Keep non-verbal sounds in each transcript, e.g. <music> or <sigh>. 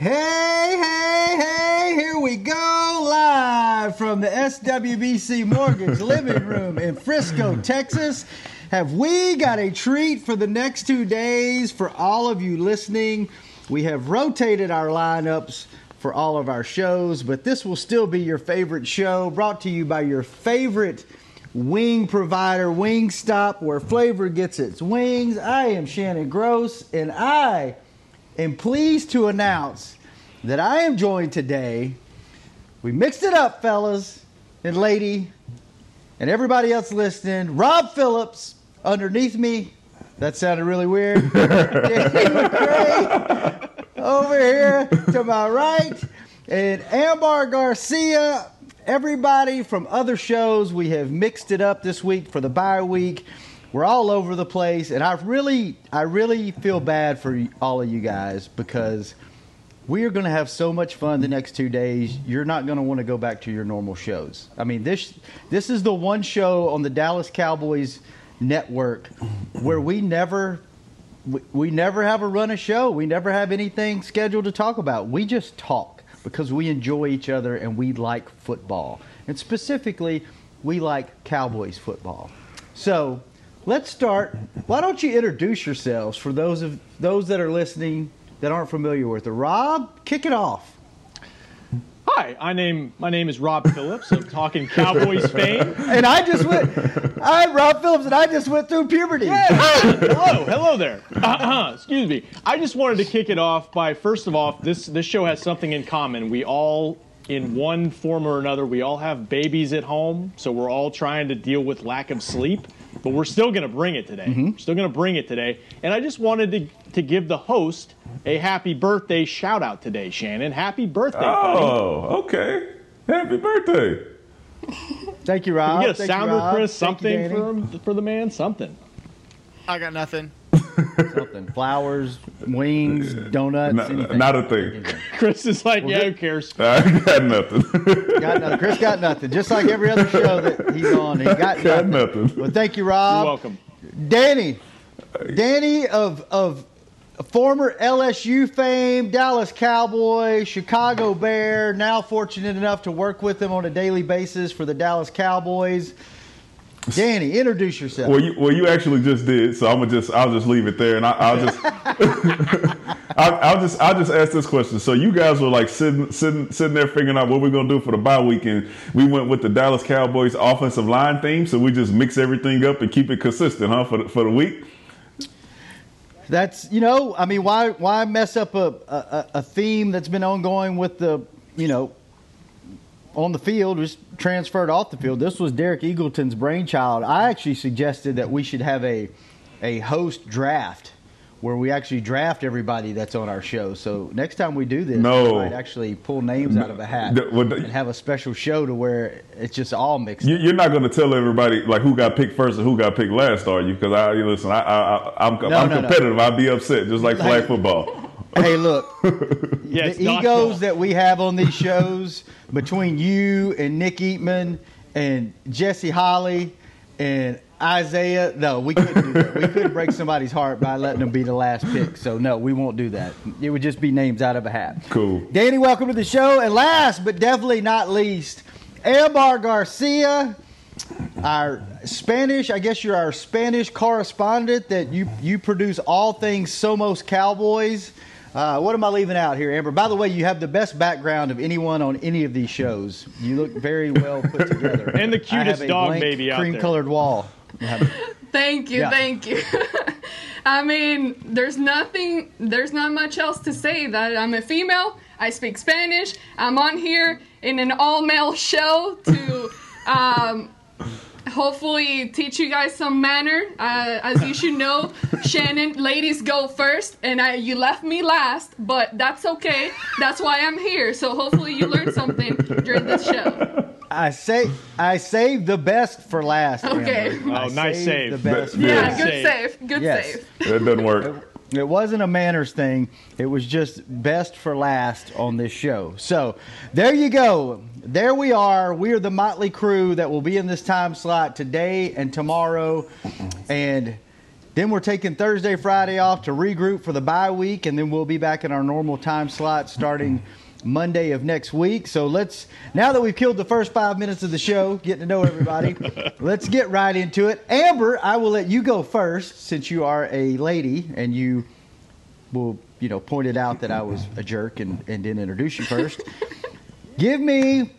Hey, hey, hey, here we go live from the SWBC Mortgage <laughs> Living Room in Frisco, Texas. Have we got a treat for the next two days for all of you listening? We have rotated our lineups for all of our shows, but this will still be your favorite show brought to you by your favorite wing provider, Wingstop, where flavor gets its wings. I am Shannon Gross, and I am pleased to announce that I am joined today. We mixed it up, fellas and lady, and everybody else listening. Rob Phillips underneath me. That sounded really weird. <laughs> Over here to my right, and Ambar Garcia. Everybody from other shows, we have mixed it up this week for the bye week. We're all over the place, and I really, I really feel bad for all of you guys because we are going to have so much fun the next two days. You're not going to want to go back to your normal shows. I mean, this this is the one show on the Dallas Cowboys network where we never we, we never have a run a show. We never have anything scheduled to talk about. We just talk because we enjoy each other and we like football. And specifically, we like Cowboys football. So, let's start. Why don't you introduce yourselves for those of those that are listening that aren't familiar with it? Rob, kick it off. Hi, I name my name is Rob Phillips of Talking Cowboys fame. And I just went. I'm Rob Phillips, and I just went through puberty. hello, hello there. Uh-huh, excuse me. I just wanted to kick it off by first of all, this this show has something in common. We all, in one form or another, we all have babies at home, so we're all trying to deal with lack of sleep. But we're still going to bring it today. Mm-hmm. We're still going to bring it today. And I just wanted to to give the host a happy birthday shout out today, Shannon. Happy birthday, buddy. Oh, okay. Happy birthday. Thank you, Can Rob. we get a Thank sounder, Rob. Chris? Thank you, Something Danny. for for the man? Something. I got nothing. Something. Flowers, wings, donuts, Not, anything. not a thing. Chris is like, Well, yeah, good. who cares? <laughs> I got nothing. Got nothing. Chris got nothing. Just like every other show that he's on, he got, <laughs> got nothing. nothing. Well, thank you, Rob. You're welcome. Danny, Danny of of former LSU fame, Dallas Cowboy, Chicago Bear. Now fortunate enough to work with him on a daily basis for the Dallas Cowboys. Danny, introduce yourself. Well, you well you actually just did, so I'm gonna just I'll just leave it there, and I, I'll just <laughs> I'll, I'll just I'll just ask this question. So you guys were like sitting sitting sitting there figuring out what we're gonna do for the bye weekend. We went with the Dallas Cowboys offensive line theme, so we just mix everything up and keep it consistent, huh? For the, for the week. That's you know, I mean, why why mess up a, a, a theme that's been ongoing with the you know on the field was transferred off the field. This was Derek Eagleton's brainchild. I actually suggested that we should have a a host draft where we actually draft everybody that's on our show. So next time we do this, No. we might actually pull names out of a hat The- well, the- and have a special show to where it's just all mixed. You, you're not going to tell everybody like who got picked first and who got picked last, are you? Because I you listen, I, I, I I'm, No, I'm no, no. competitive. I'd be upset, just like flag football. <laughs> hey, look, Yeah, it's <laughs> the not- egos that we have on these shows between you and Nick Eatman and Jesse Holley and Isaiah, no, we couldn't do that. We couldn't break somebody's heart by letting them be the last pick. So no, we won't do that. It would just be names out of a hat. Cool. Danny, welcome to the show. And last but definitely not least, Ambar Garcia, our Spanish, I guess you're our Spanish correspondent that you you produce all things Somos Cowboys. Uh, what am I leaving out here, Amber? By the way, you have the best background of anyone on any of these shows. You look very well put <laughs> together. And the cutest a dog blank baby out there. cream-colored wall. <laughs> Thank you, Yeah. thank you. <laughs> I mean, there's nothing, there's not much else to say. That I'm a female, I speak Spanish, I'm on here in an all male show to <laughs> um, hopefully teach you guys some manner. Uh, as you should know, Shannon, ladies go first, and I, you left me last, but that's okay. That's why I'm here. So hopefully you learned something during this show. I say I saved the best for last. Okay. Amber. I Oh, nice saved save. The best. Yeah. Yeah, good Save. save. Good Yes. save. That doesn't work. It wasn't a manners thing. It was just best for last on this show. So there you go. There we are. We are the Motley crew that will be in this time slot today and tomorrow. And then we're taking Thursday, Friday off to regroup for the bye week. And then we'll be back in our normal time slot starting Monday of next week. So let's, now that we've killed the first five minutes of the show, getting to know everybody, <laughs> let's get right into it. Amber, I will let you go first since you are a lady and you will, you know, pointed out that I was a jerk and, and didn't introduce you first. <laughs> give me,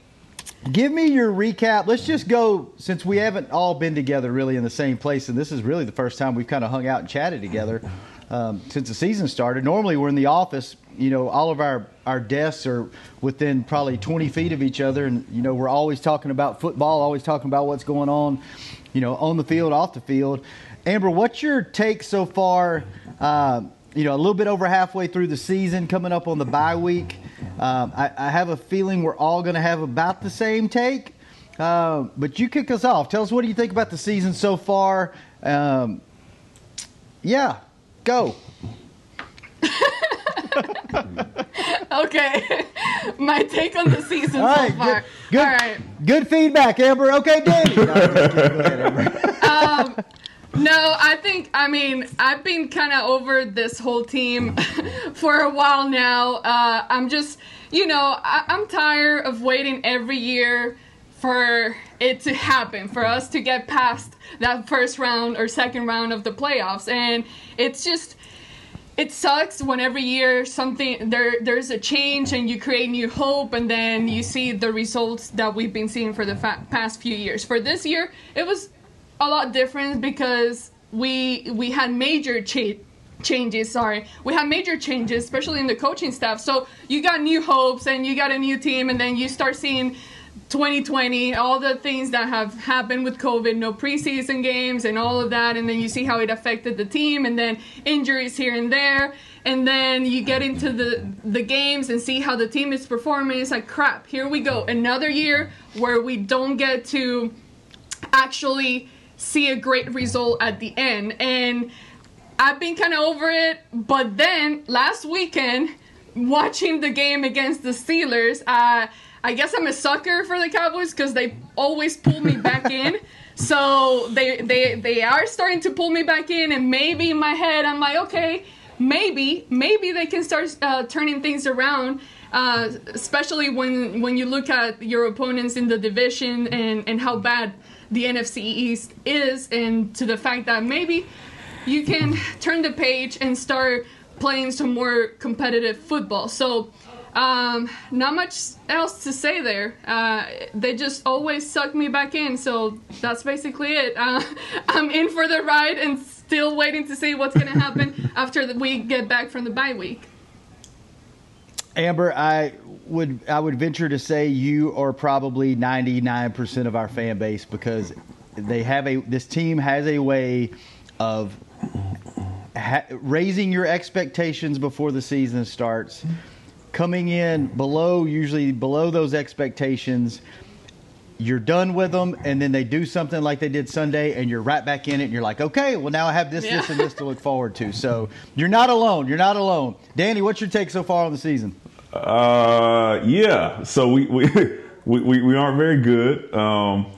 give me your recap. Let's just go since we haven't all been together really in the same place, and this is really the first time we've kind of hung out and chatted together um, since the season started. Normally we're in the office. You know, all of our our desks are within probably 20 feet of each other, and you know we're always talking about football, always talking about what's going on, you know, on the field, off the field. Amber, what's your take so far? Uh, you know, a little bit over halfway through the season, coming up on the bye week. Um, I, I have a feeling we're all going to have about the same take. Uh, but you kick us off. Tell us what do you think about the season so far? Um, yeah, go. <laughs> Okay. My take on the season All right, so far. good, good, All right. good feedback, Amber. Okay, Danny. <laughs> No, I'm just kidding. Go ahead, Amber. No, I think I mean I've been kind of over this whole team <laughs> for a while now. Uh, I'm just, you know, I, I'm tired of waiting every year for it to happen, for us to get past that first round or second round of the playoffs, and it's just. It sucks when every year something there there's a change and you create new hope and then you see the results that we've been seeing for the fa- past few years. For this year, it was a lot different because we we had major cha- changes sorry we had major changes especially in the coaching staff so you got new hopes and you got a new team and then you start seeing 2020 all the things that have happened with covid no preseason games and all of that and then you see how it affected the team and then injuries here and there and then you get into the the games and see how the team is performing it's like crap here we go another year where we don't get to actually see a great result at the end. And I've been kind of over it. But then last weekend, watching the game against the Steelers, uh, I guess I'm a sucker for the Cowboys because they always pull me back <laughs> in. So they, they they are starting to pull me back in, and maybe in my head I'm like, okay, maybe maybe they can start uh, turning things around. Uh, especially when when you look at your opponents in the division and and how bad the NFC East is, and to the fact that maybe you can turn the page and start playing some more competitive football. So, um, not much else to say there. Uh, they just always suck me back in. So that's basically it. Uh, <laughs> I'm in for the ride and still waiting to see what's going to happen <laughs> after the, we get back from the bye week. Amber, I would I would venture to say you are probably 99% of our fan base because they have a this team has a way of ha- raising your expectations before the season starts, coming in below usually below those expectations. You're done with them, and then they do something like they did Sunday, and you're right back in it, and you're like, okay, well now I have this, this, and this to look forward to. So you're not alone. You're not alone. Danny, what's your take so far on the season? Uh, yeah. So we we <laughs> we, we, we aren't very good. Um,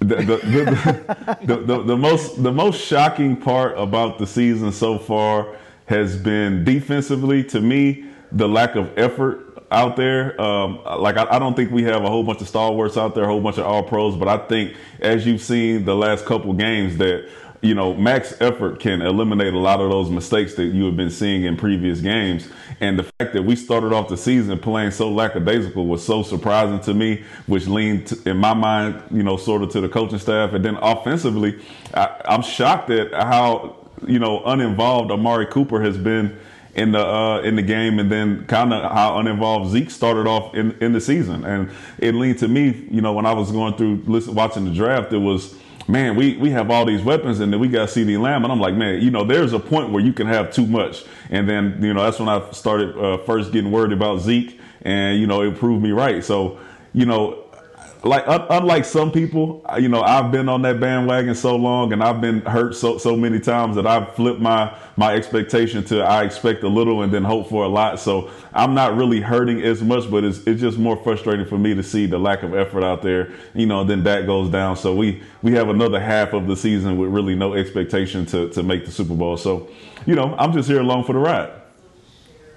the, the, the, the, the, the most the most shocking part about the season so far has been defensively. To me, the lack of effort out there. Um, like I, I don't think we have a whole bunch of stalwarts out there, a whole bunch of all pros. But I think as you've seen the last couple games that you know, max effort can eliminate a lot of those mistakes that you have been seeing in previous games. And the fact that we started off the season playing so lackadaisical was so surprising to me, which leaned, to, in my mind, you know, sort of to the coaching staff. And then offensively, I, I'm shocked at how, you know, uninvolved Amari Cooper has been in the uh, in the game, and then kind of how uninvolved Zeke started off in in the season, and it leaned to me. You know, when I was going through listen, watching the draft, it was man, we, we have all these weapons and then we got CeeDee Lamb. And I'm like, man, you know, there's a point where you can have too much. And then, you know, that's when I started uh, first getting worried about Zeke and, you know, it proved me right. So, you know, like unlike some people, you know, I've been on that bandwagon so long, and I've been hurt so so many times that I've flipped my my expectation to I expect a little and then hope for a lot. So I'm not really hurting as much, but it's it's just more frustrating for me to see the lack of effort out there. You know, then that goes down. So we we have another half of the season with really no expectation to to make the Super Bowl. So, you know, I'm just here along for the ride.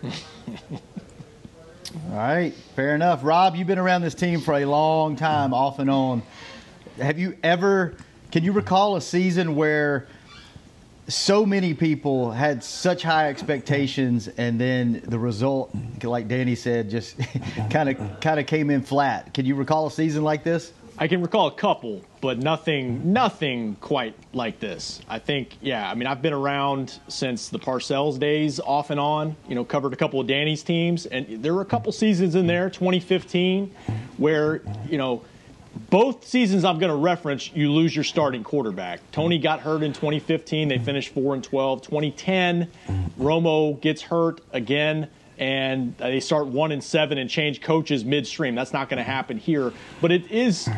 <laughs> All right, fair enough. Rob, you've been around this team for a long time, off and on. Have you ever, can you recall a season where so many people had such high expectations and then the result, like Danny said, just kind of kind of came in flat? Can you recall a season like this? I can recall a couple, but nothing, nothing quite like this. I think, yeah. I mean, I've been around since the Parcells days, off and on. You know, covered a couple of Danny's teams, and there were a couple seasons in there, 2015, where you know, both seasons I'm going to reference, you lose your starting quarterback. Tony got hurt in 2015; they finished four and 12. 2010, Romo gets hurt again and they start one and seven and change coaches midstream. That's not going to happen here. But it is,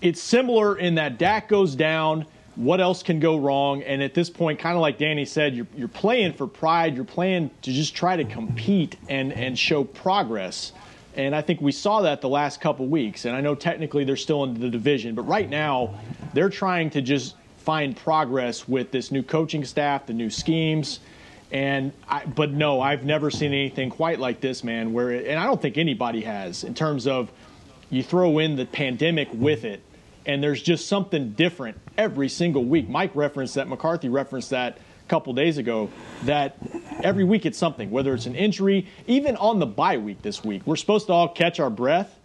it's similar in that Dak goes down. What else can go wrong? And at this point, kind of like Danny said, you're, you're playing for pride. You're playing to just try to compete and, and show progress. And I think we saw that the last couple weeks. And I know technically they're still in the division, but right now they're trying to just find progress with this new coaching staff, the new schemes. And I, but no, I've never seen anything quite like this, man. Where it, and I don't think anybody has in terms of you throw in the pandemic with it, and there's just something different every single week. Mike referenced that. McCarthy referenced that a couple days ago. That every week it's something, whether it's an injury, even on the bye week this week, we're supposed to all catch our breath.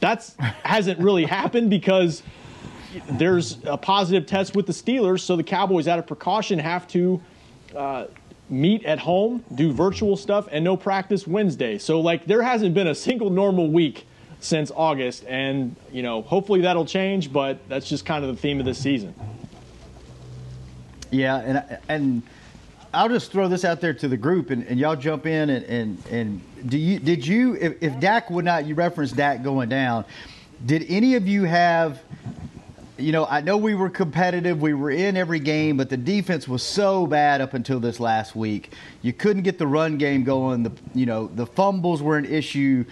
That's hasn't really happened because there's a positive test with the Steelers, so the Cowboys, out of precaution, have to. Uh, meet at home, do virtual stuff, and no practice Wednesday. So, like, there hasn't been a single normal week since August. And, you know, hopefully that'll change, but that's just kind of the theme of this season. Yeah. And, and, I'll just throw this out there to the group, and, and y'all jump in and, and and do you did you if, if Dak would not you referenced Dak going down, did any of you have you know, I know we were competitive. We were in every game, but the defense was so bad up until this last week. You couldn't get the run game going. The you know the fumbles were an issue.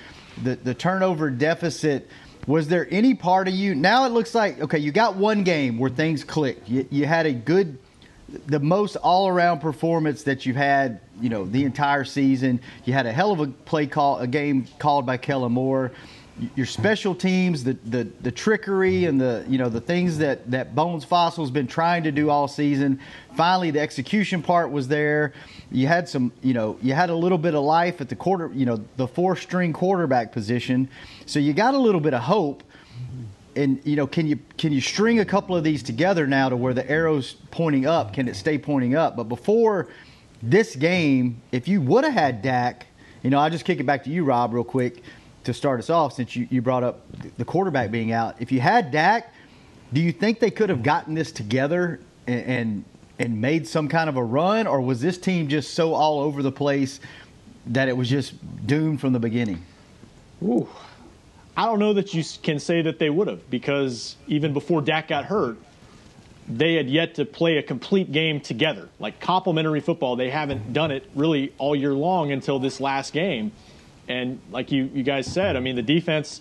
The the turnover deficit. Was there any part of you? Now it looks like okay, you got one game where things clicked. You, you had a good, the most all-around performance that you've had. You know the entire season. You had a hell of a play call, a game called by Kellen Moore your special teams, the, the the trickery and the you know the things that that Bones Fassel's been trying to do all season. Finally, the execution part was there. You had some, you know, you had a little bit of life at the quarter, you know, the four string quarterback position. So you got a little bit of hope. And you know, can you can you string a couple of these together now to where the arrow's pointing up? Can it stay pointing up? But before this game, if you would have had Dak, you know, I'll just kick it back to you, Rob, real quick to start us off, since you, you brought up the quarterback being out, if you had Dak, do you think they could have gotten this together and, and and made some kind of a run, or was this team just so all over the place that it was just doomed from the beginning? Ooh. I don't know that you can say that they would have because even before Dak got hurt, they had yet to play a complete game together. Like complementary football, they haven't done it really all year long until this last game. And like you, you guys said, I mean, the defense,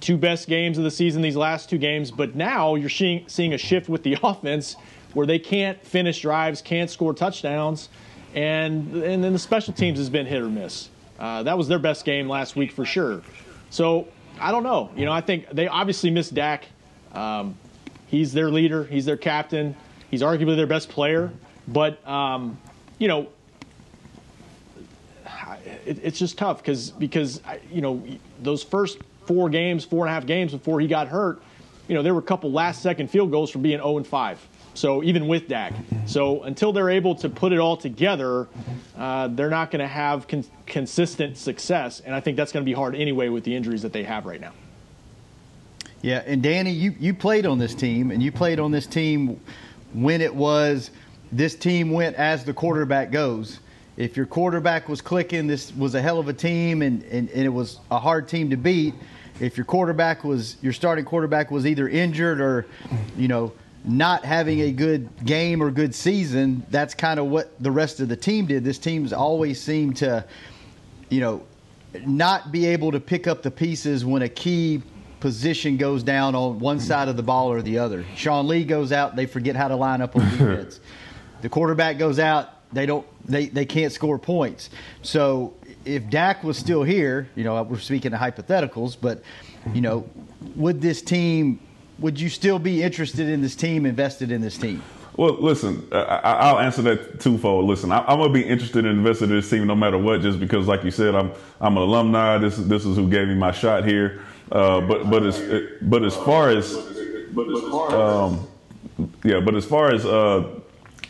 two best games of the season, these last two games. But now you're seeing, seeing a shift with the <laughs> offense where they can't finish drives, can't score touchdowns. And, and then the special teams has been hit or miss. Uh, that was their best game last week for sure. So I don't know. You know, I think they obviously missed Dak. Um, he's their leader, he's their captain, he's arguably their best player. But, um, you know, it, it's just tough because because you know those first four games, four and a half games before he got hurt, you know there were a couple last second field goals from being 0 and 5. So even with Dak, so until they're able to put it all together, uh, they're not going to have con- consistent success, and I think that's going to be hard anyway with the injuries that they have right now. Yeah, and Danny, you, you played on this team, and you played on this team when it was this team went as the quarterback goes. If your quarterback was clicking, this was a hell of a team, and, and, and it was a hard team to beat. If your quarterback was your starting quarterback was either injured or, you know, not having a good game or good season, that's kind of what the rest of the team did. This team's always seemed to, you know, not be able to pick up the pieces when a key position goes down on one side of the ball or the other. Sean Lee goes out, they forget how to line up on <laughs> defense. the quarterback goes out, they don't they, they can't score points. So if Dak was still here, you know, we're speaking of hypotheticals, but you know, would this team would you still be interested in this team, invested in this team? Well, listen, I, will answer that twofold. Listen, I, am gonna be interested in invested in this team no matter what, just because, like you said, I'm I'm an alumni. This is this is who gave me my shot here. Uh, but but as but as far as um, yeah, but as far as uh,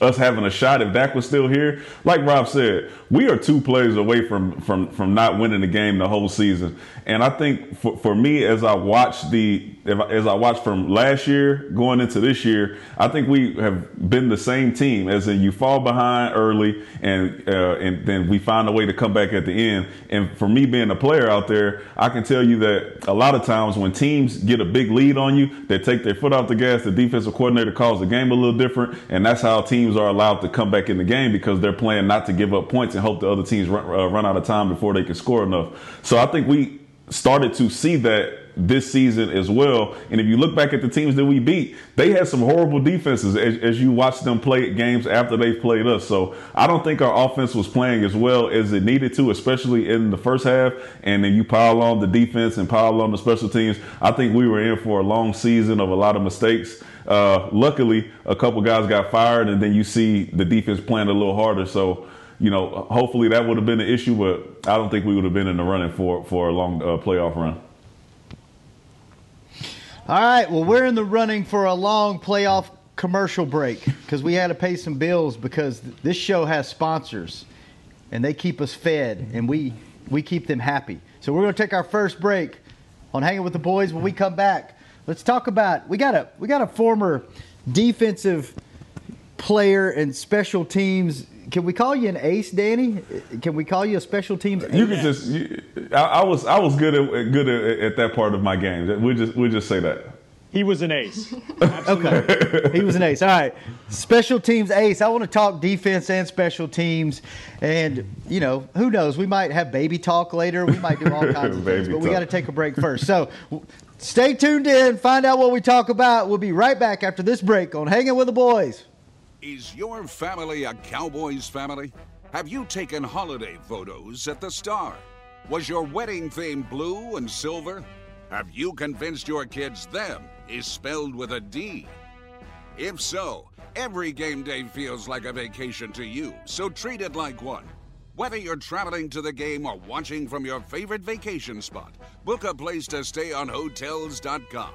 us having a shot if Dak was still here. Like Rob said, we are two plays away from from from not winning the game the whole season. And I think for, for me, as I watch the as I watch from last year going into this year, I think we have been the same team. As in, you fall behind early, and uh, and then we find a way to come back at the end. And for me, being a player out there, I can tell you that a lot of times when teams get a big lead on you, they take their foot off the gas. The defensive coordinator calls the game a little different, and that's how teams are allowed to come back in the game because they're playing not to give up points and hope the other teams run, uh, run out of time before they can score enough. So I think we started to see that this season as well. And if you look back at the teams that we beat, they had some horrible defenses as, as, you watch them play games after they've played us. So I don't think our offense was playing as well as it needed to, especially in the first half. And then you pile on the defense and pile on the special teams. I think we were in for a long season of a lot of mistakes. Uh, luckily, a couple guys got fired, and then you see the defense playing a little harder. So you know, hopefully that would have been an issue, but I don't think we would have been in the running for for a long uh, playoff run. All right, well, we're in the running for a long playoff commercial break because we had to pay some bills because this show has sponsors and they keep us fed and we we keep them happy. So we're going to take our first break on hanging with the boys. When we come back, let's talk about we got a we got a former defensive player and special teams can we call you an ace, Danny? Can we call you a special teams? Ace? You can just. You, I, I, was I was good at good at, at, that part of my game. We just we just say that. He was an ace. <laughs> okay, he was an ace. All right, special teams ace. I want to talk defense and special teams, and you know who knows? We might have baby talk later. We might do all <laughs> kinds of things, but talk. we got to take a break first. So. Stay tuned in, find out what we talk about. We'll be right back after this break on Hanging with the Boys. Is your family a Cowboys family? Have you taken holiday photos at the Star? Was your wedding theme blue and silver? Have you convinced your kids them is spelled with a D? If so, every game day feels like a vacation to you, so treat it like one. Whether you're traveling to the game or watching from your favorite vacation spot, book a place to stay on Hotels.com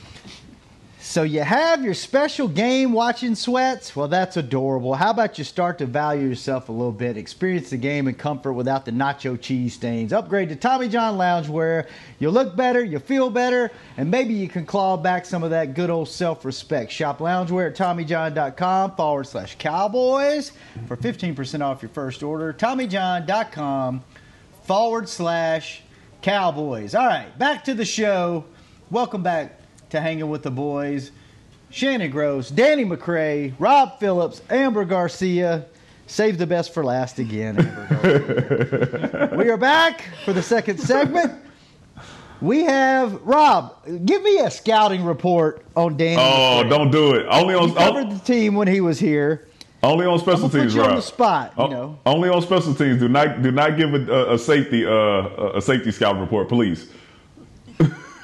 So you have your special game watching sweats? Well, that's adorable. How about you start to value yourself a little bit? Experience the game in comfort without the nacho cheese stains. Upgrade to Tommy John Loungewear. You'll look better, you'll feel better, and maybe you can claw back some of that good old self-respect. Shop loungewear at TommyJohn.com forward slash cowboys for 15% off your first order. TommyJohn.com forward slash cowboys. All right, back to the show. Welcome back to Hanging with the Boys. Shannon Gross, Danny McCray, Rob Phillips, Amber Garcia. Save the best for last again, Amber <laughs> we are back for the second segment. We have Rob. Give me a scouting report on Danny. Oh, McCray. don't do it. Only on He covered the team when he was here. Only on special teams, put you on the spot, you O- know. Only on special teams. Do not do not give a, a, a safety uh, a safety scout report, please.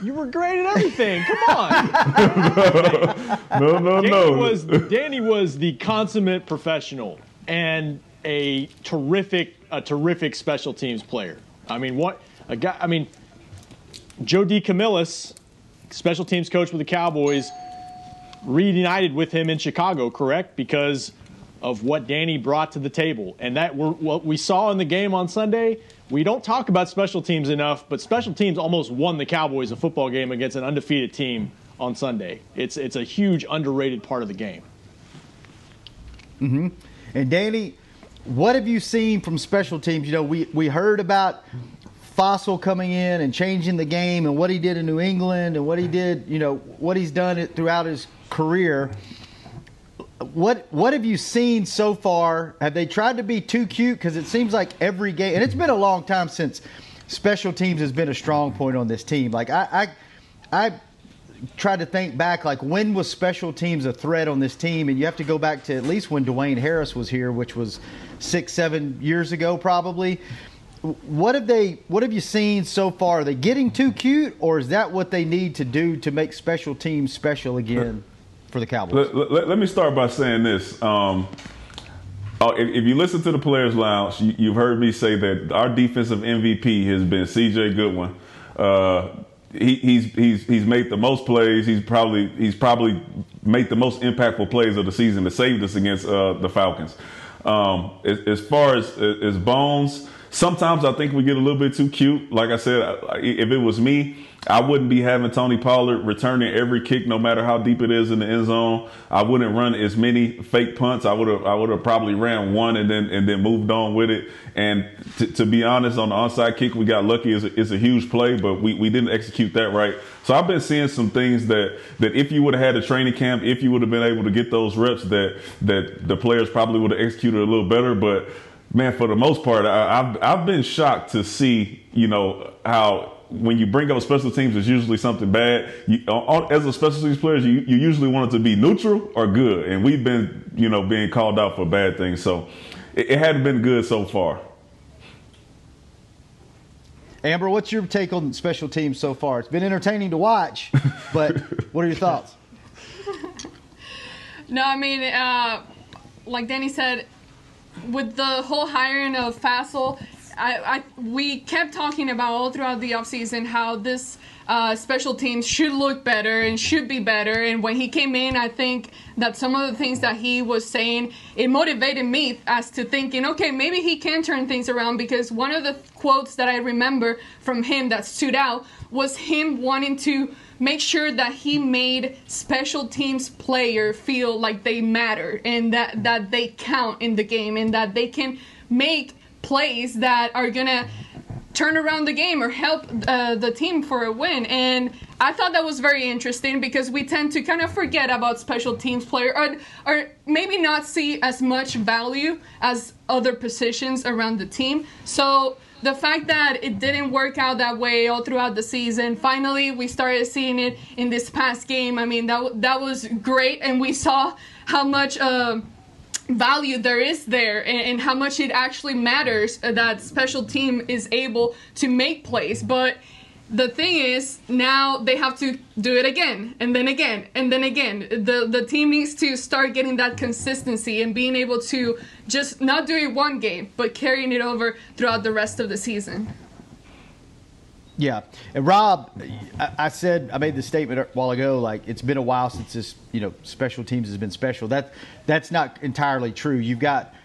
You were great at everything. Come on. <laughs> No, no, Danny no. was Danny was the consummate professional and a terrific a terrific special teams player. I mean, what a guy. I mean, Joe DeCamillis, special teams coach with the Cowboys, reunited with him in Chicago, correct? Because of what Danny brought to the table, and that were, what we saw in the game on Sunday. We don't talk about special teams enough, but special teams almost won the Cowboys a football game against an undefeated team on Sunday. It's it's a huge underrated part of the game. Mm-hmm. And Danny, what have you seen from special teams? You know, we, we heard about Fassel coming in and changing the game and what he did in New England and what he did, you know, what he's done throughout his career. What what have you seen so far? Have they tried to be too cute? Because it seems like every game, and it's been a long time since special teams has been a strong point on this team. Like I I, I tried to think back, like when was special teams a threat on this team? And you have to go back to at least when Dwayne Harris was here, which was six, seven years ago, probably. What have they? What have you seen so far? Are they getting too cute, or is that what they need to do to make special teams special again for the Cowboys? Let, let- let me start by saying this. Um, oh, if, if you listen to the Players Lounge, you, you've heard me say that our defensive MVP has been C.J. Goodwin. Uh, he, he's he's he's made the most plays. He's probably he's probably made the most impactful plays of the season to save us against uh, the Falcons. Um, as, as far as as Bones, sometimes I think we get a little bit too cute. Like I said, if it was me, I wouldn't be having Tony Pollard returning every kick, no matter how deep it is in the end zone. I wouldn't run as many fake punts. I would have, I would have probably ran one and then and then moved on with it. And t- to be honest, on the onside kick, we got lucky. It's a, it's a huge play, but we, we didn't execute that right. So I've been seeing some things that that if you would have had a training camp, if you would have been able to get those reps, that that the players probably would have executed a little better. But man, for the most part, I, I've I've been shocked to see you know how when you bring up special teams, it's usually something bad. You, on, as a special teams player, you, you usually want it to be neutral or good, and we've been you know being called out for bad things. So it, it hadn't been good so far. Amber, what's your take on special teams so far? It's been entertaining to watch, <laughs> but what are your thoughts? <laughs> No, I mean, uh, like Danny said, with the whole hiring of Fassel, I, I we kept talking about all throughout the offseason how this uh, special teams should look better and should be better. And when he came in, I think that some of the things that he was saying it motivated me as to thinking, okay, maybe he can turn things around. Because one of the quotes that I remember from him that stood out was him wanting to make sure that he made special teams player feel like they matter and that that they count in the game and that they can make plays that are gonna turn around the game or help uh, the team for a win. And I thought that was very interesting because we tend to kind of forget about special teams player or, or maybe not see as much value as other positions around the team. So the fact that it didn't work out that way all throughout the season, finally we started seeing it in this past game. I mean that that was great, and we saw how much. Uh, value there is there and, and, how much it actually matters that special team is able to make plays but the thing is now they have to do it again and then again and then again the the team needs to start getting that consistency and being able to just not do it one game but carrying it over throughout the rest of the season yeah, and Rob, I, I, said I made the statement a while ago. Like it's been a while since this, you know, special teams has been special. That that's not entirely true. You've got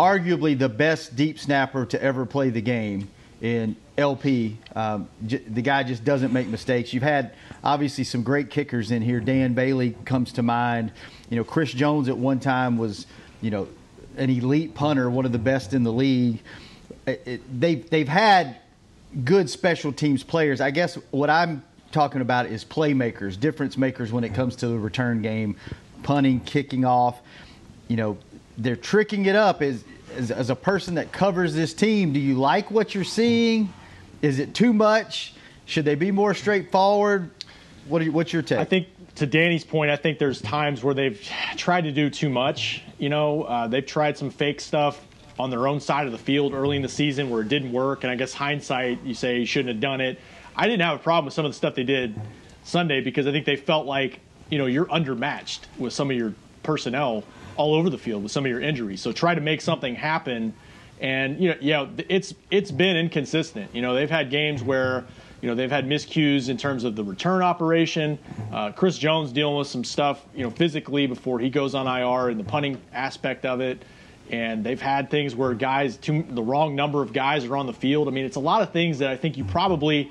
arguably the best deep snapper to ever play the game in LP. Um, j- the guy just doesn't make mistakes. You've had obviously some great kickers in here. Dan Bailey comes to mind. You know, Chris Jones at one time was, you know, an elite punter, one of the best in the league. It, it, they've they've had good special teams players. I guess what I'm talking about is playmakers, difference makers when it comes to the return game, punting, kicking off. You know, they're tricking it up. As, as, as a person that covers this team, do you like what you're seeing? Is it too much? Should they be more straightforward? What you, what's your take? I think to Danny's point, I think there's times where they've tried to do too much. You know, uh, they've tried some fake stuff on their own side of the field early in the season where it didn't work. And I guess hindsight, you say you shouldn't have done it. I didn't have a problem with some of the stuff they did Sunday because I think they felt like, you know, you're undermatched with some of your personnel all over the field with some of your injuries. So try to make something happen. And you know, yeah, it's it's been inconsistent. You know, they've had games where you know they've had miscues in terms of the return operation. Uh, Chris Jones dealing with some stuff, you know, physically before he goes on IR and the punting aspect of it and they've had things where guys, too, the wrong number of guys are on the field. I mean, it's a lot of things that I think you probably,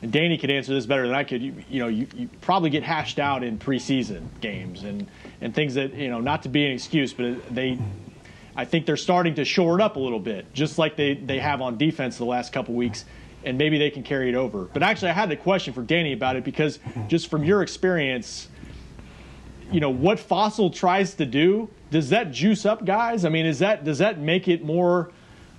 and Danny could answer this better than I could. You, you know, you, you probably get hashed out in preseason games and and things that you know, not to be an excuse, but they, I think they're starting to shore it up a little bit, just like they they have on defense the last couple weeks. And maybe they can carry it over. But actually, I had a question for Danny about it because just from your experience, you know, what Fassel tries to do does that juice up guys? I mean, is that does that make it more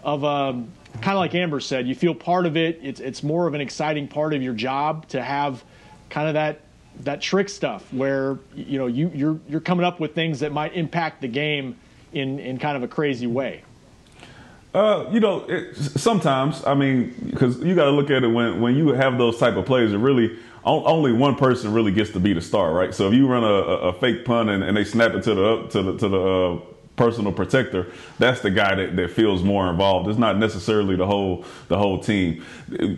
of a kind of like Amber said? You feel part of it. It's it's more of an exciting part of your job to have kind of that that trick stuff where you know you you're you're coming up with things that might impact the game in in kind of a crazy way. Uh, you know, it, sometimes I mean, because you got to look at it when when you have those type of plays. It really only one person really gets to be the star, right? So if you run a, a fake punt and, and, they snap it to the to the to the uh, personal protector, that's the guy that, that feels more involved. It's not necessarily the whole the whole team.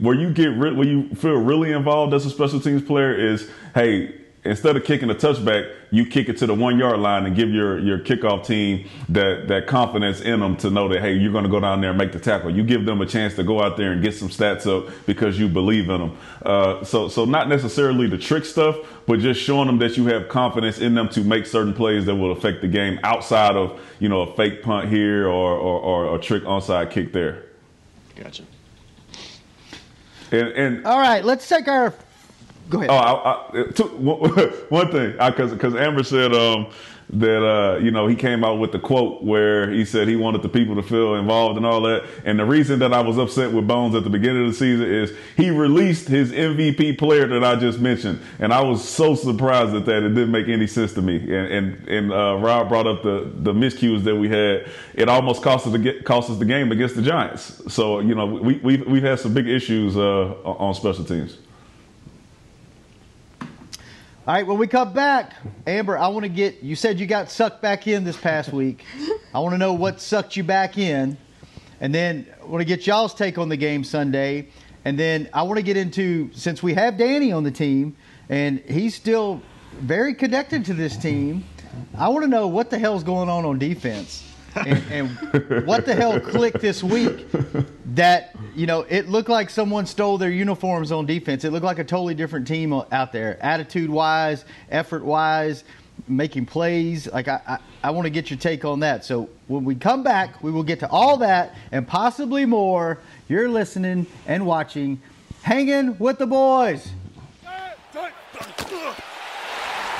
Where you get re- where you feel really involved as a special teams player is, hey, instead of kicking a touchback, you kick it to the one yard line and give your, your kickoff team that, that confidence in them to know that, hey, you're going to go down there and make the tackle. You give them a chance to go out there and get some stats up because you believe in them. Uh, so, so not necessarily the trick stuff, but just showing them that you have confidence in them to make certain plays that will affect the game outside of, you know, a fake punt here or, or, or a trick onside kick there. Gotcha. And, and, all right, let's take our Go ahead. Oh, I, I, <laughs> thing, because because Amber said um, that uh, you know he came out with the quote where he said he wanted the people to feel involved and all that. And the reason that I was upset with Bones at the beginning of the season is he released his MVP player that I just mentioned, and I was so surprised at that. It didn't make any sense to me. And and, and uh, Rob brought up the the miscues that we had. It almost cost us the cost us the game against the Giants. So you know we we've, we've had some big issues uh, on special teams. All right, when we come back, Amber, I want to get you said you got sucked back in this past week. I want to know what sucked you back in. And then I want to get y'all's take on the game Sunday. And then I want to get into since we have Danny on the team and he's still very connected to this team, I want to know what the hell's going on on defense and, and what the hell clicked this week that you know it looked like someone stole their uniforms on defense. It looked like a totally different team out there, attitude wise, effort wise, making plays. Like I, I, I want to get your take on that. So when we come back, we will get to all that and possibly more. You're listening and watching, hanging with the boys.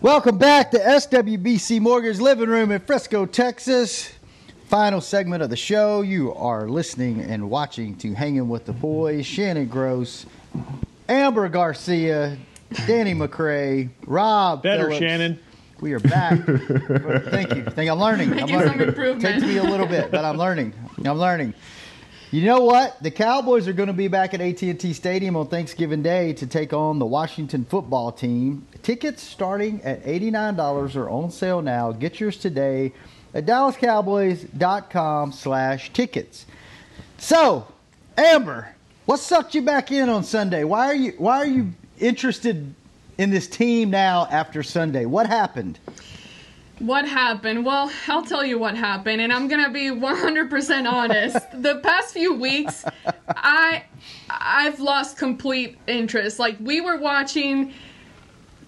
Welcome back to SWBC Mortgage Living Room in Frisco, Texas. Final segment of the show. You are listening and watching to Hanging with the Boys. Shannon Gross, Amber Garcia, Danny McCray, Rob. Better, Phillips. Shannon. We are back. <laughs> Thank you. Thank I'm learning. I'm Making some learning. improvement. Takes me a little bit, but I'm learning. I'm learning. You know what? The Cowboys are going to be back at AT&T Stadium on Thanksgiving Day to take on the Washington football team. Tickets starting at $89 are on sale now. Get yours today at dallascowboys.com slash tickets. So, Amber, what sucked you back in on Sunday? Why are you why are you interested in this team now after Sunday? What happened? What happened? Well, I'll tell you what happened, and I'm gonna be 100% honest. <laughs> the past few weeks, I I've lost complete interest. Like we were watching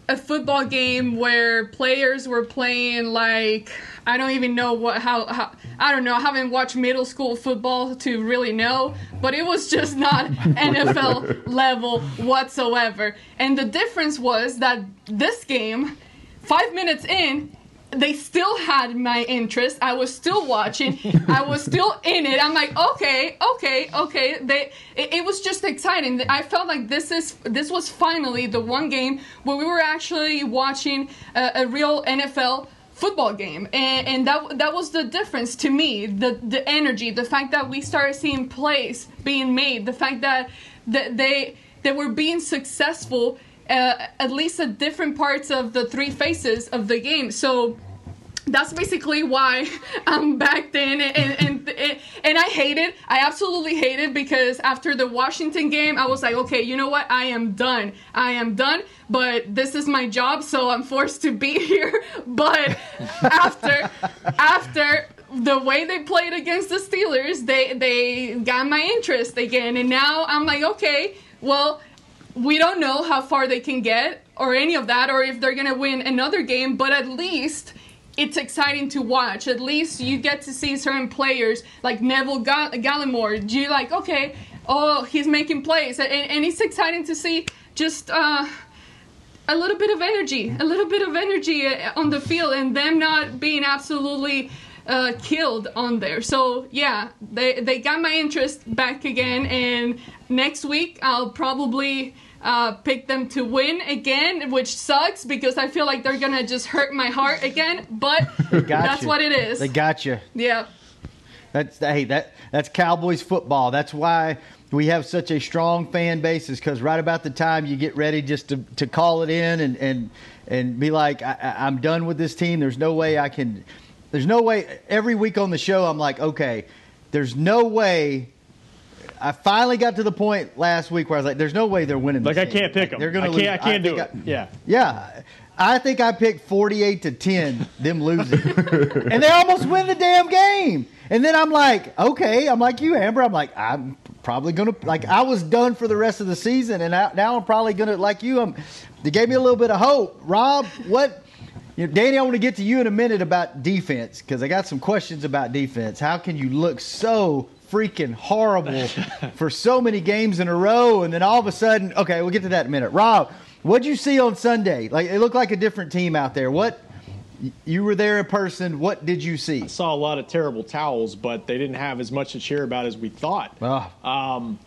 a football game where players were playing like I don't even know what how, how I don't know. I haven't watched middle school football to really know, but it was just not <laughs> NFL level whatsoever. And the difference was that this game, five minutes in, they still had my interest. I was still watching. I was still in it. I'm like, okay, okay, okay. They, it, it was just exciting. I felt like this is this was finally the one game where we were actually watching a, a real NFL football game and, and that that was the difference to me the the energy the fact that we started seeing plays being made the fact that, that they they were being successful uh, at least at different parts of the three phases of the game. So that's basically why <laughs> I'm back then, and, and and and I hate it. I absolutely hate it because after the Washington game, I was like, okay, you know what? I am done. I am done. But this is my job, so I'm forced to be <laughs> here. But after after the way they played against the Steelers, they they got my interest again, and now I'm like, okay, well we don't know how far they can get or any of that or if they're going to win another game but at least it's exciting to watch. At least you get to see certain players like neville Gall- gallimore. You like okay oh he's making plays. And, and it's exciting to see just uh, a little bit of energy a little bit of energy uh, on the field and them not being absolutely uh, killed on there. So yeah, they they got my interest back again, and next week I'll probably uh, pick them to win again, which sucks because I feel like they're gonna just hurt my heart again. But <laughs> that's you. what it is. They got you. yeah. That's hey that that's Cowboys football. That's why we have such a strong fan base is because right about the time you get ready just to, to call it in and, and, and be like, I, I'm done with this team. There's no way I can. There's no way. Every week on the show, I'm like, okay, there's no way. I finally got to the point last week where I was like, "There's no way they're winning." Like I game. can't pick them. They're going I to can't. lose. I can't do it. I- yeah. yeah. I think I picked 48 to 10, <laughs> them losing. and they almost win the damn game. And then I'm like, okay, I'm like you, Amber. I'm like, I'm probably going to, like, I was done for the rest of the season. And I, now I'm probably going to, like you, I'm, they gave me a little bit of hope. Rob, what, you know, Danny, I want to get to you in a minute about defense because I got some questions about defense. How can you look so freaking horrible for so many games in a row and then all of a sudden, okay, we'll get to that in a minute. Rob, what'd you see on Sunday? Like it looked like a different team out there. What you were there in person. What did you see? I saw a lot of terrible towels, but they didn't have as much to cheer about as we thought. Oh. Um,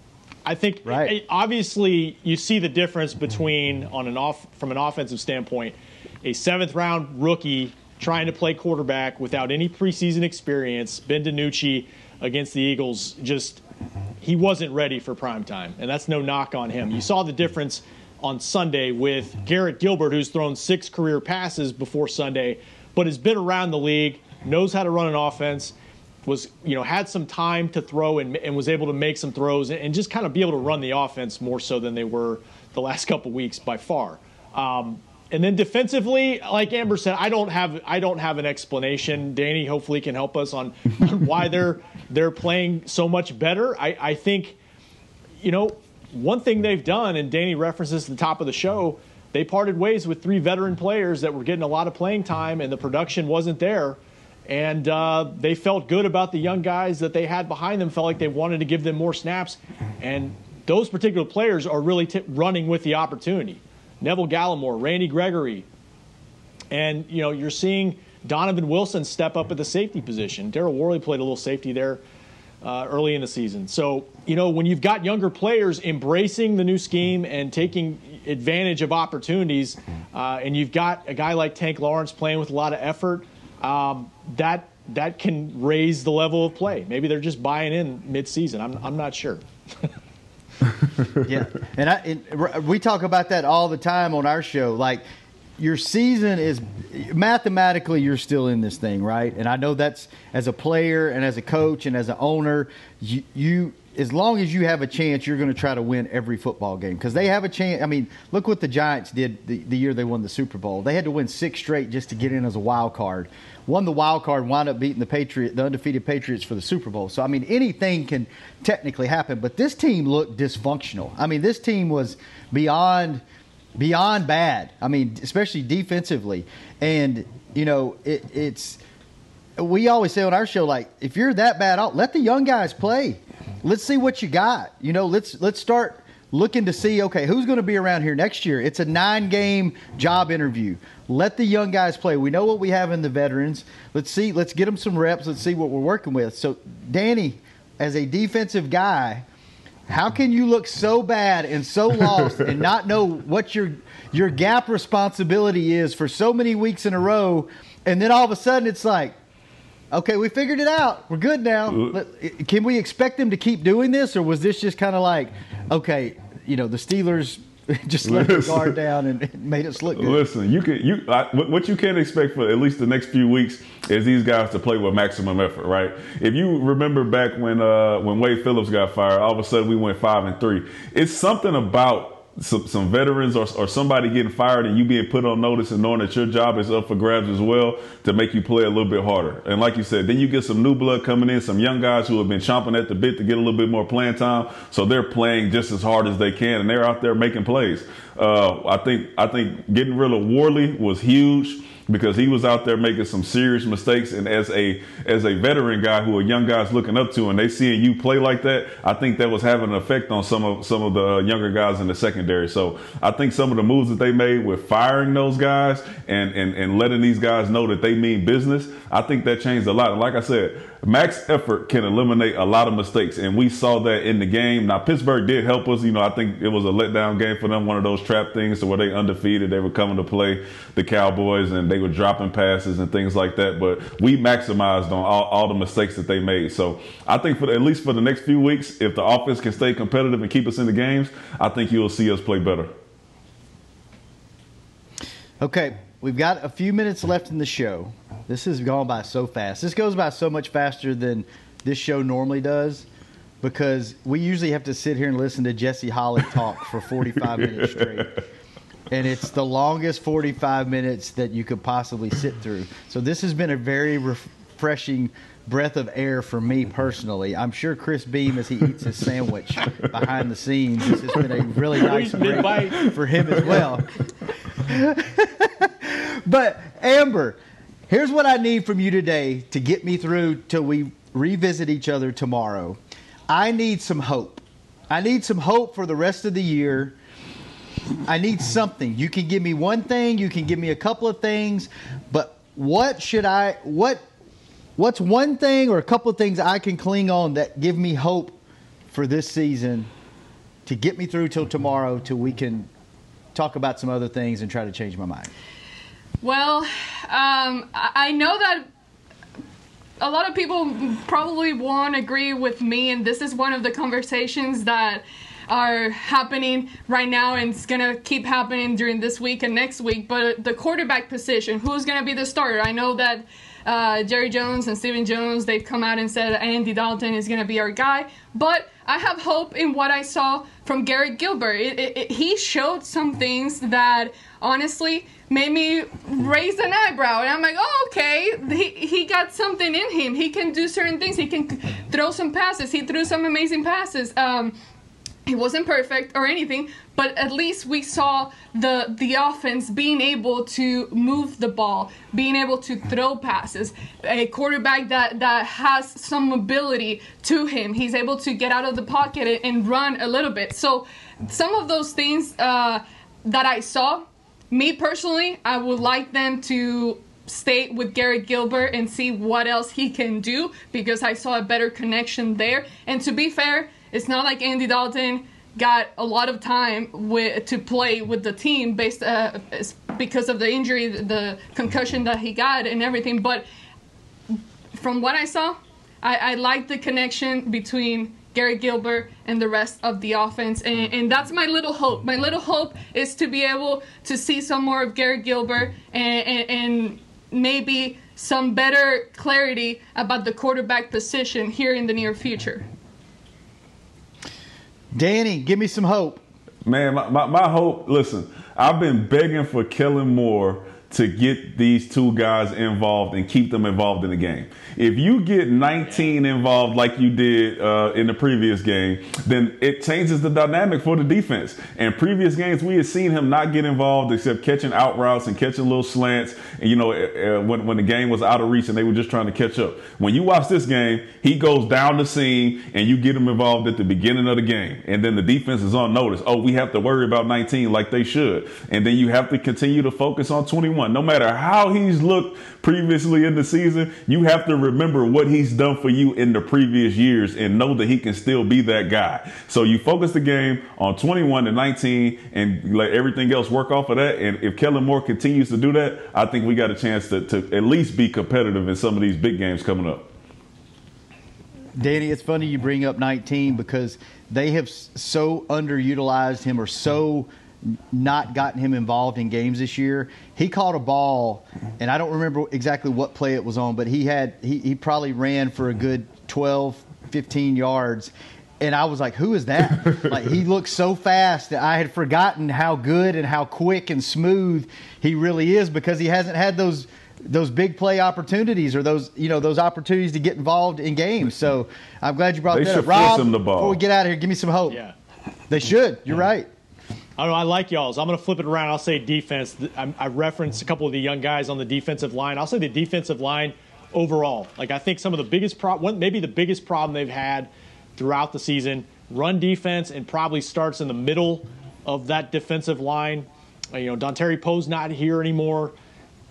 I think Right. eh, obviously you see the difference between on an off from an offensive standpoint, a seventh round rookie trying to play quarterback without any preseason experience, Ben DiNucci against the Eagles, just he wasn't ready for prime time, and that's no knock on him. You saw the difference on Sunday with Garrett Gilbert, who's thrown six career passes before Sunday, but has been around the league, knows how to run an offense, was you know had some time to throw and, and was able to make some throws and, and just kind of be able to run the offense more so than they were the last <laughs> couple weeks by far. Um, and then defensively, like Amber said, I don't have I don't have an explanation. Danny hopefully can help us on, on why they're they're playing so much better. I, I think, you know, one thing they've done, and Danny references the top of the show, they parted ways with three veteran players that were getting a lot of playing time, and the production wasn't there. And uh, they felt good about the young guys that they had behind them. Felt like they wanted to give them more snaps, and those particular players are really t- running with the opportunity. Neville Gallimore, Randy Gregory, and you know you're seeing Donovan Wilson step up at the safety position. Daryl Worley played a little safety there uh, early in the season. So you know when you've got younger players embracing the new scheme and taking advantage of opportunities, uh, and you've got a guy like Tank Lawrence playing with a lot of effort, um, that that can raise the level of play. Maybe they're just buying in mid-season. I'm I'm not sure. <laughs> yeah, and I and we talk about that all the time on our show. Like your season is mathematically you're still in this thing, right? And I know that's as a player and as a coach and as an owner, you, you as long as you have a chance, you're going to try to win every football game because they have a chance. I mean, look what the Giants did the, the year they won the Super Bowl. They had to win six straight just to get in as a wild card. Won the wild card, wound up beating the Patriot, the undefeated Patriots for the Super Bowl. So I mean, anything can technically happen. But this team looked dysfunctional. I mean, this team was beyond beyond bad. I mean, especially defensively. And you know, it, it's we always say on our show, like if you're that bad, out let the young guys play. Let's see what you got. You know, let's let's start looking to see okay who's going to be around here next year. It's a nine game job interview. Let the young guys play. We know what we have in the veterans. Let's see. Let's get them some reps. Let's see what we're working with. So, Danny, as a defensive guy, how can you look so bad and so <laughs> lost and not know what your your gap responsibility is for so many weeks in a row, and then all of a sudden it's like, okay, we figured it out. We're good now. Eh, can we expect them to keep doing this, or was this just kind of like, okay, you know, the Steelers <laughs> just let the guard down and made us look good? Listen, you can you I, what you can expect for at least the next few weeks is these guys to play with maximum effort, right? If you remember back when uh, when Wade Phillips got fired, all of a sudden we went five and three. It's something about some, some veterans or, or somebody getting fired and you being put on notice and knowing that your job is up for grabs as well to make you play a little bit harder. And like you said, then you get some new blood coming in, some young guys who have been chomping at the bit to get a little bit more playing time. So they're playing just as hard as they can and they're out there making plays. Uh, I think I think getting rid of Worley was huge because he was out there making some serious mistakes. And as a as a veteran guy who a young guy's looking up to and they seeing you play like that i think that was having an effect on some of some of the uh, younger guys in the secondary. So i think some of the moves that they made with firing those guys and and, and letting these guys know that they mean business i think that changed a lot. And like i said max effort can eliminate a lot of mistakes and we saw that in the game now pittsburgh did help us you know i think it was a letdown game for them one of those trap things where they undefeated they were coming to play the cowboys and they were dropping passes and things like that. But we maximized on all, all the mistakes that they made. So I think for the, at least for the next few weeks, if the offense can stay competitive and keep us in the games, I think you'll see us play better. Okay, we've got a few minutes left in the show. This has gone by so fast. This goes by so much faster than this show normally does because we usually have to sit here and listen to Jesse Holley talk for <laughs> 45 minutes straight. And it's the longest 45 minutes that you could possibly sit through. So this has been a very refreshing breath of air for me personally. I'm sure Chris Beam, as he eats his sandwich behind the scenes, this has been a really nice break for him as well. <laughs> but Amber, here's what I need from you today to get me through till we revisit each other tomorrow. I need some hope. I need some hope for the rest of the year. I need something. You can give me one thing, you can give me a couple of things, but what should I what what's one thing or a couple of things I can cling on that give me hope for this season to get me through till tomorrow till we can talk about some other things and try to change my mind? Well, um, I know that a lot of people probably won't agree with me, and this is one of the conversations that are happening right now and it's going to keep happening during this week and next week. But the quarterback position, who's going to be the starter? I know that uh, Jerry Jones and Stephen Jones, they've come out and said Andy Dalton is going to be our guy. But I have hope in what I saw from Garrett Gilbert. It, it, it, he showed some things that honestly made me raise an eyebrow. And I'm like, oh, okay, he, he got something in him. He can do certain things. He can throw some passes. He threw some amazing passes. Um, he wasn't perfect or anything, but at least we saw the the offense being able to move the ball, being able to throw passes. A quarterback that that has some ability to him. He's able to get out of the pocket and run a little bit. So some of those things uh, that I saw, me personally, I would like them to stay with Garrett Gilbert and see what else he can do because I saw a better connection there. And to be fair it's not like Andy Dalton got a lot of time with, to play with the team based uh, because of the injury, the concussion that he got, and everything. But from what I saw, I, I like the connection between Garrett Gilbert and the rest of the offense. And, and, that's my little hope. My little hope is to be able to see some more of Gary Gilbert and, and, and maybe some better clarity about the quarterback position here in the near future. Danny, give me some hope. Man, my, my, my hope, listen, I've been begging for Kellen Moore to get these two guys involved and keep them involved in the game. If you get 19 involved like you did uh, in the previous game, then it changes the dynamic for the defense. And previous games, we had seen him not get involved except catching out routes and catching little slants. And, you know, uh, when, when the game was out of reach and they were just trying to catch up. When you watch this game, he goes down the seam and you get him involved at the beginning of the game. And then the defense is on notice. Oh, we have to worry about 19 like they should. And then you have to continue to focus on 21. No matter how he's looked previously in the season, you have to remember what he's done for you in the previous years and know that he can still be that guy. So you focus the game on 21 to 19 and let everything else work off of that. And if Kellen Moore continues to do that, I think we got a chance to, to at least be competitive in some of these big games coming up. Danny, it's funny you bring up 19 because they have so underutilized him or so not gotten him involved in games this year. He caught a ball, and I don't remember exactly what play it was on, but he had he, he probably ran for a good 12, 15 yards. And I was like, who is that? <laughs> like he looked so fast that I had forgotten how good and how quick and smooth he really is because he hasn't had those those big play opportunities or those you know those opportunities to get involved in games. So I'm glad you brought they that should up. Rob, him the ball. before we get out of here, give me some hope. Yeah. They should. You're yeah. right. I don't know. I like y'all's. I'm going to flip it around. I'll say defense. I, referenced a couple of the young guys on the defensive line. I'll say the defensive line overall. Like I think some of the biggest problem, maybe the biggest problem they've had throughout the season, run defense, and probably starts in the middle of that defensive line. Uh, you know, Dontari Poe's not here anymore.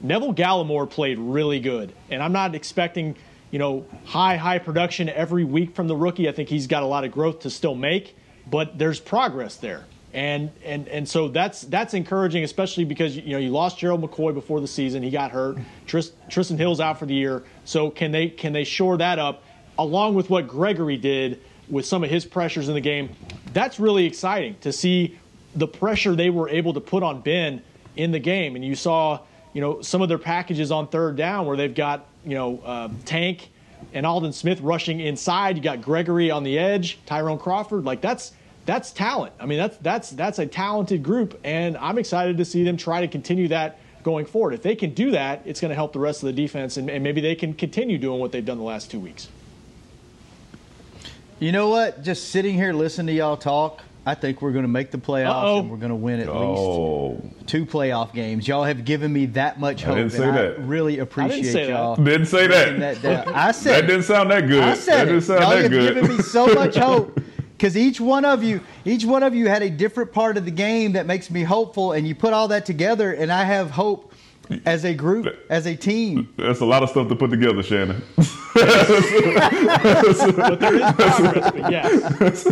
Neville Gallimore played really good, and I'm not expecting you know high high production every week from the rookie. I think he's got a lot of growth to still make, but there's progress there. And and and so that's that's encouraging, especially because you know you lost Gerald McCoy before the season; he got hurt. Trist, Trysten Hill's out for the year. So can they can they shore that up, along with what Gregory did with some of his pressures in the game? That's really exciting to see the pressure they were able to put on Ben in the game. And you saw you know some of their packages on third down where they've got you know uh, Tank and Aldon Smith rushing inside. You got Gregory on the edge, Tyrone Crawford. Like that's that's talent. I mean, that's that's that's a talented group, and I'm excited to see them try to continue that going forward. If they can do that, it's going to help the rest of the defense, and, and maybe they can continue doing what they've done the last two weeks. You know what? Just sitting here listening to y'all talk, I think we're going to make the playoffs Uh-oh. and we're going to win at Oh. least two playoff games. Y'all have given me that much hope. I hope. didn't say and that. I really appreciate say that. y'all. Didn't say breaking that. that. I <laughs> said That didn't sound that good. I said that it. didn't sound Y'all that have good. given me so much <laughs> hope because each one of you, each one of you had a different part of the game that makes me hopeful, and you put all that together, and I have hope as a group, as a team. That's a lot of stuff to put together, Shannon. <laughs> But there is progress. But yes.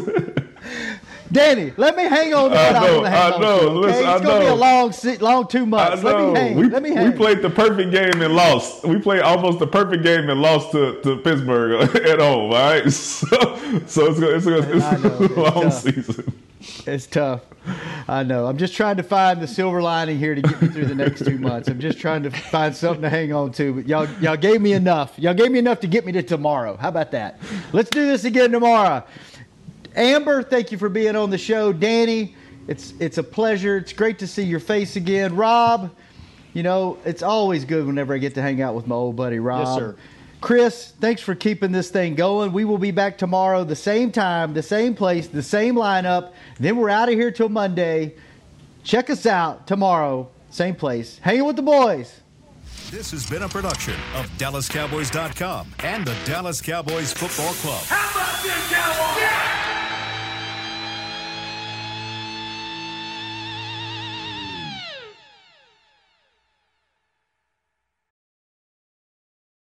Danny, let me hang on to what I I, know, want to hang I on know. to. Okay? Listen, I it's gonna be a long, long two months. Let me hang. We, let me we played the perfect game and lost. We played almost the perfect game and lost to, to Pittsburgh <laughs> at home. All right, <laughs> so, so it's gonna, it's, gonna, it's I a long tough. season. It's tough. I know. I'm just trying to find the silver lining here to get me through the next two months. I'm just trying to find something to hang on to. But y'all, y'all gave me enough. Y'all gave me enough to get me to tomorrow. How about that? Let's do this again tomorrow. Amber, thank you for being on the show. Danny, it's it's a pleasure. It's great to see your face again. Rob, you know it's always good whenever I get to hang out with my old buddy Rob. Yes, sir. Chris, thanks for keeping this thing going. We will be back tomorrow, the same time, the same place, the same lineup. Then we're out of here till Monday. Check us out tomorrow, same place. Hanging with the boys. This has been a production of DallasCowboys.com and the Dallas Cowboys Football Club. How about this, Cowboys?